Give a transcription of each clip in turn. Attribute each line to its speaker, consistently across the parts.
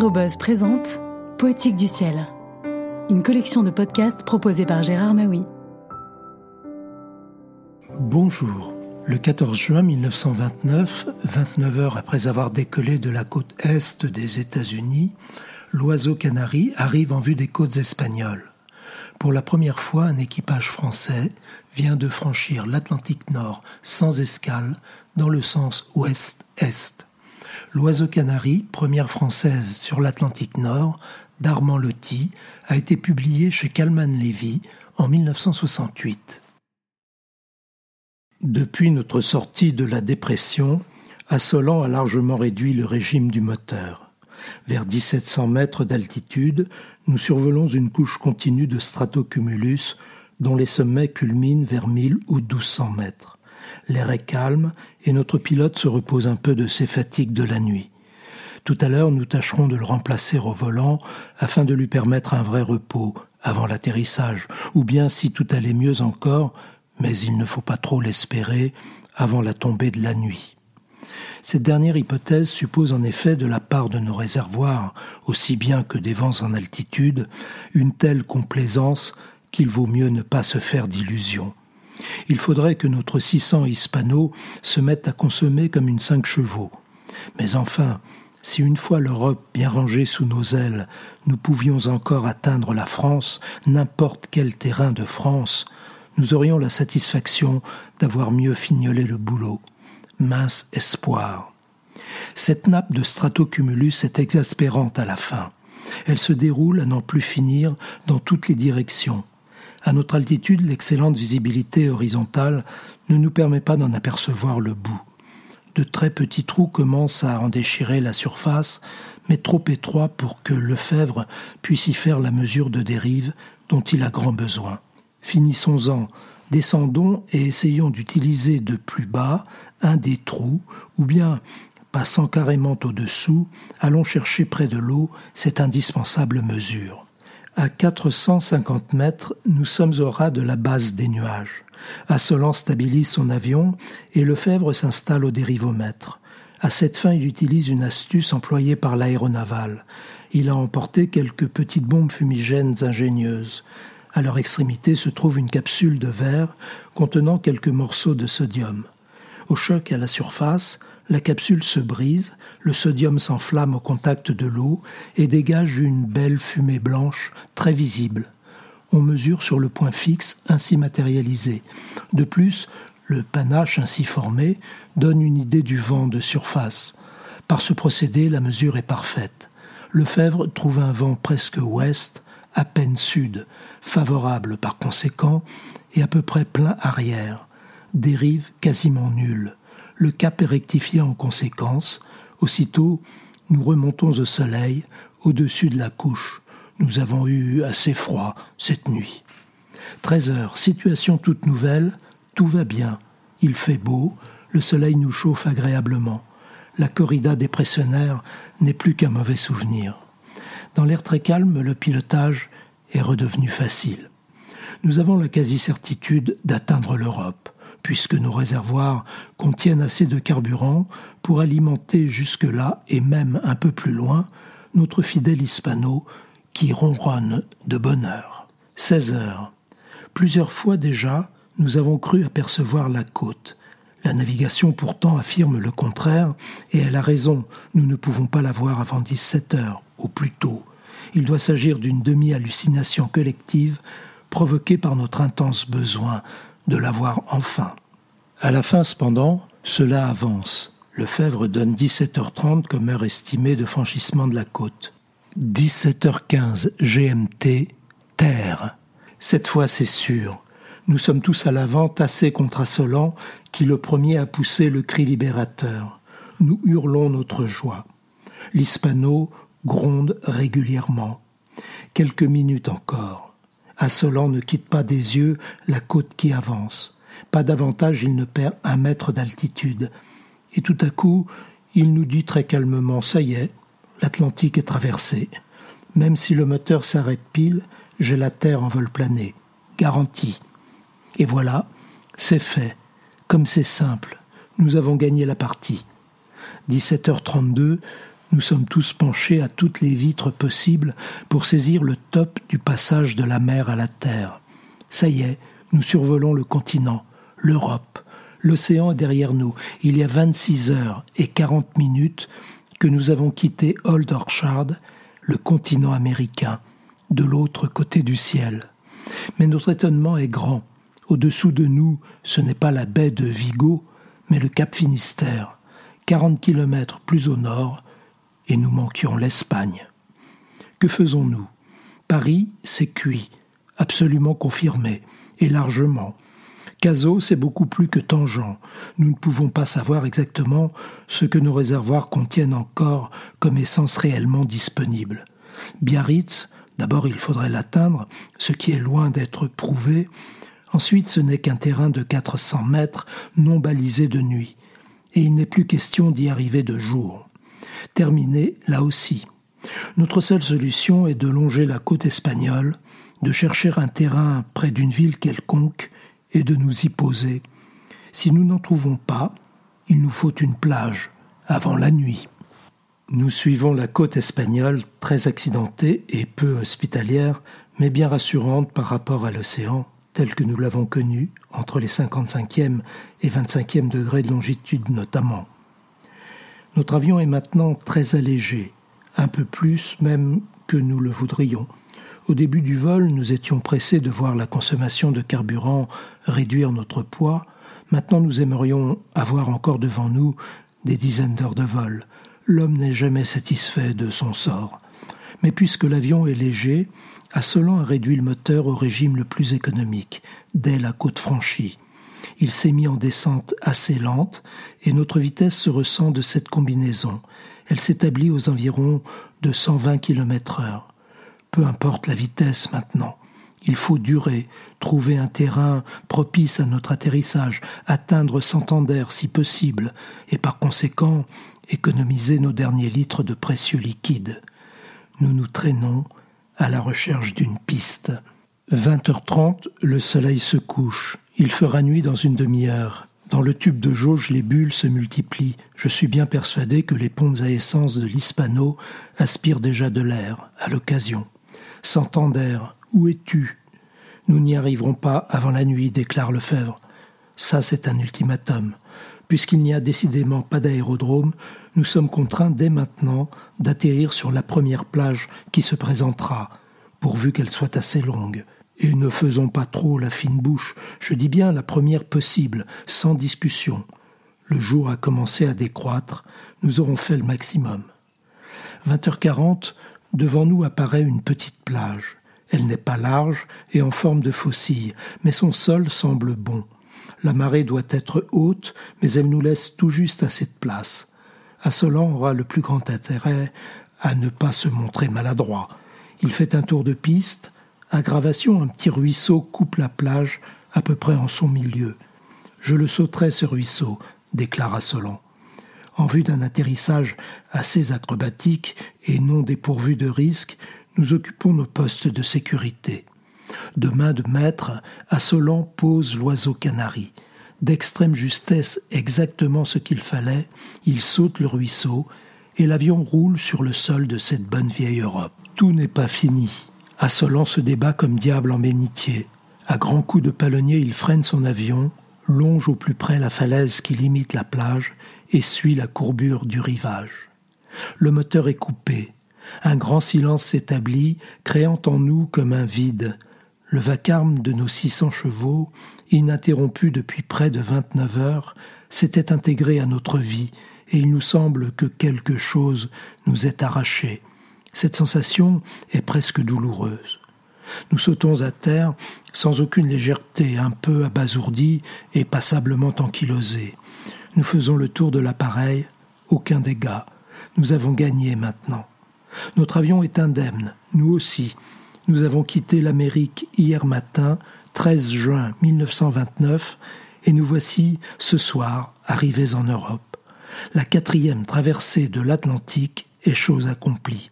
Speaker 1: Aérobuzz présente Poétique du ciel, une collection de podcasts proposée par Gérard Maui.
Speaker 2: Bonjour. Le 14 juin 1929, 29 heures après avoir décollé de la côte est des États-Unis, l'oiseau canari arrive en vue des côtes espagnoles. Pour la première fois, un équipage français vient de franchir l'Atlantique Nord sans escale dans le sens ouest-est. L'oiseau canari, première française sur l'Atlantique Nord, d'Armand Lotti, a été publié chez Calman Levy en 1968. Depuis notre sortie de la dépression, Assolan a largement réduit le régime du moteur. Vers 1700 mètres d'altitude, nous survolons une couche continue de stratocumulus dont les sommets culminent vers 1000 ou 1200 mètres. L'air est calme et notre pilote se repose un peu de ses fatigues de la nuit. Tout à l'heure, nous tâcherons de le remplacer au volant afin de lui permettre un vrai repos avant l'atterrissage, ou bien, si tout allait mieux encore, mais il ne faut pas trop l'espérer, avant la tombée de la nuit. Cette dernière hypothèse suppose en effet de la part de nos réservoirs, aussi bien que des vents en altitude, une telle complaisance qu'il vaut mieux ne pas se faire d'illusions. Il faudrait que notre 600 hispano se mette à consommer comme une cinq chevaux. Mais enfin, si une fois l'Europe bien rangée sous nos ailes, nous pouvions encore atteindre la France, n'importe quel terrain de France, nous aurions la satisfaction d'avoir mieux fignolé le boulot. Mince espoir. Cette nappe de stratocumulus est exaspérante à la fin. Elle se déroule à n'en plus finir dans toutes les directions. À notre altitude, l'excellente visibilité horizontale ne nous permet pas d'en apercevoir le bout. De très petits trous commencent à en déchirer la surface, mais trop étroits pour que Lefebvre puisse y faire la mesure de dérive dont il a grand besoin. Finissons-en, descendons et essayons d'utiliser de plus bas un des trous, ou bien, passant carrément au-dessous, allons chercher près de l'eau cette indispensable mesure. À 450 mètres, nous sommes au ras de la base des nuages. Assolan stabilise son avion et Lefebvre s'installe au dérivomètre. À cette fin, il utilise une astuce employée par l'aéronaval. Il a emporté quelques petites bombes fumigènes ingénieuses. À leur extrémité se trouve une capsule de verre contenant quelques morceaux de sodium. Au choc à la surface, la capsule se brise, le sodium s'enflamme au contact de l'eau et dégage une belle fumée blanche très visible. On mesure sur le point fixe ainsi matérialisé. De plus, le panache ainsi formé donne une idée du vent de surface. Par ce procédé, la mesure est parfaite. Lefebvre trouve un vent presque ouest, à peine sud, favorable par conséquent, et à peu près plein arrière. Dérive quasiment nulle. Le cap est rectifié en conséquence. Aussitôt, nous remontons au soleil, au-dessus de la couche. Nous avons eu assez froid cette nuit. 13 heures, situation toute nouvelle, tout va bien. Il fait beau, le soleil nous chauffe agréablement. La corrida dépressionnaire n'est plus qu'un mauvais souvenir. Dans l'air très calme, le pilotage est redevenu facile. Nous avons la quasi-certitude d'atteindre l'Europe puisque nos réservoirs contiennent assez de carburant pour alimenter jusque-là et même un peu plus loin notre fidèle hispano qui ronronne de bonheur. 16 heures. Plusieurs fois déjà, nous avons cru apercevoir la côte. La navigation pourtant affirme le contraire, et elle a raison, nous ne pouvons pas la voir avant 17 heures, au plus tôt. Il doit s'agir d'une demi-hallucination collective provoquée par notre intense besoin de l'avoir enfin. À la fin, cependant, cela avance. Lefebvre donne 17h30 comme heure estimée de franchissement de la côte. 17h15 GMT, terre. Cette fois, c'est sûr. Nous sommes tous à l'avant, tassés contre Assolan, qui le premier a poussé le cri libérateur. Nous hurlons notre joie. L'hispano gronde régulièrement. Quelques minutes encore. Assolan ne quitte pas des yeux la côte qui avance. Pas davantage il ne perd un mètre d'altitude. Et tout à coup, il nous dit très calmement Ça y est, l'Atlantique est traversé. Même si le moteur s'arrête pile, j'ai la terre en vol plané. Garantie. Et voilà, c'est fait. Comme c'est simple, nous avons gagné la partie. 17h32, Nous sommes tous penchés à toutes les vitres possibles pour saisir le top du passage de la mer à la terre. Ça y est, nous survolons le continent, l'Europe. L'océan est derrière nous. Il y a 26 heures et 40 minutes que nous avons quitté Old Orchard, le continent américain, de l'autre côté du ciel. Mais notre étonnement est grand. Au-dessous de nous, ce n'est pas la baie de Vigo, mais le cap Finistère, 40 kilomètres plus au nord, et nous manquions l'Espagne. Que faisons-nous? Paris, c'est cuit, absolument confirmé, et largement. Cazaux, c'est beaucoup plus que tangent. Nous ne pouvons pas savoir exactement ce que nos réservoirs contiennent encore comme essence réellement disponible. Biarritz, d'abord il faudrait l'atteindre, ce qui est loin d'être prouvé. Ensuite, ce n'est qu'un terrain de 400 mètres non balisé de nuit. Et il n'est plus question d'y arriver de jour terminé là aussi. Notre seule solution est de longer la côte espagnole, de chercher un terrain près d'une ville quelconque et de nous y poser. Si nous n'en trouvons pas, il nous faut une plage avant la nuit. Nous suivons la côte espagnole très accidentée et peu hospitalière, mais bien rassurante par rapport à l'océan tel que nous l'avons connu entre les 55e et 25e degrés de longitude notamment. Notre avion est maintenant très allégé, un peu plus même que nous le voudrions. Au début du vol, nous étions pressés de voir la consommation de carburant réduire notre poids. Maintenant, nous aimerions avoir encore devant nous des dizaines d'heures de vol. L'homme n'est jamais satisfait de son sort. Mais puisque l'avion est léger, Assolan a réduit le moteur au régime le plus économique, dès la côte franchie. Il s'est mis en descente assez lente et notre vitesse se ressent de cette combinaison. Elle s'établit aux environs de 120 km heure. Peu importe la vitesse maintenant. Il faut durer, trouver un terrain propice à notre atterrissage, atteindre Santander si possible, et par conséquent économiser nos derniers litres de précieux liquide. Nous nous traînons à la recherche d'une piste. 20h30, le soleil se couche. Il fera nuit dans une demi-heure. Dans le tube de jauge, les bulles se multiplient. Je suis bien persuadé que les pompes à essence de l'Hispano aspirent déjà de l'air, à l'occasion. d'air, où es-tu? Nous n'y arriverons pas avant la nuit, déclare Lefebvre. Ça, c'est un ultimatum. Puisqu'il n'y a décidément pas d'aérodrome, nous sommes contraints dès maintenant d'atterrir sur la première plage qui se présentera, pourvu qu'elle soit assez longue. Et ne faisons pas trop la fine bouche, je dis bien la première possible, sans discussion. Le jour a commencé à décroître, nous aurons fait le maximum. 20h40, devant nous apparaît une petite plage. Elle n'est pas large et en forme de faucille, mais son sol semble bon. La marée doit être haute, mais elle nous laisse tout juste assez de place. Assolan aura le plus grand intérêt à ne pas se montrer maladroit. Il fait un tour de piste, Aggravation, un petit ruisseau coupe la plage à peu près en son milieu. Je le sauterai, ce ruisseau, déclara Solan. En vue d'un atterrissage assez acrobatique et non dépourvu de risques, nous occupons nos postes de sécurité. De main de maître, Assolan pose l'oiseau canari. D'extrême justesse, exactement ce qu'il fallait, il saute le ruisseau et l'avion roule sur le sol de cette bonne vieille Europe. Tout n'est pas fini. Assolant se débat comme diable en bénitier. À grands coups de palonnier, il freine son avion, longe au plus près la falaise qui limite la plage et suit la courbure du rivage. Le moteur est coupé. Un grand silence s'établit, créant en nous comme un vide. Le vacarme de nos six cents chevaux, ininterrompu depuis près de vingt-neuf heures, s'était intégré à notre vie, et il nous semble que quelque chose nous est arraché, cette sensation est presque douloureuse. Nous sautons à terre sans aucune légèreté, un peu abasourdis et passablement ankylosés. Nous faisons le tour de l'appareil, aucun dégât. Nous avons gagné maintenant. Notre avion est indemne, nous aussi. Nous avons quitté l'Amérique hier matin, 13 juin 1929, et nous voici ce soir arrivés en Europe. La quatrième traversée de l'Atlantique est chose accomplie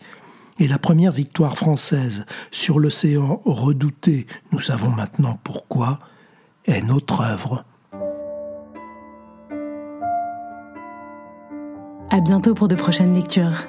Speaker 2: et la première victoire française sur l'océan redouté, nous savons maintenant pourquoi, est notre œuvre.
Speaker 1: À bientôt pour de prochaines lectures.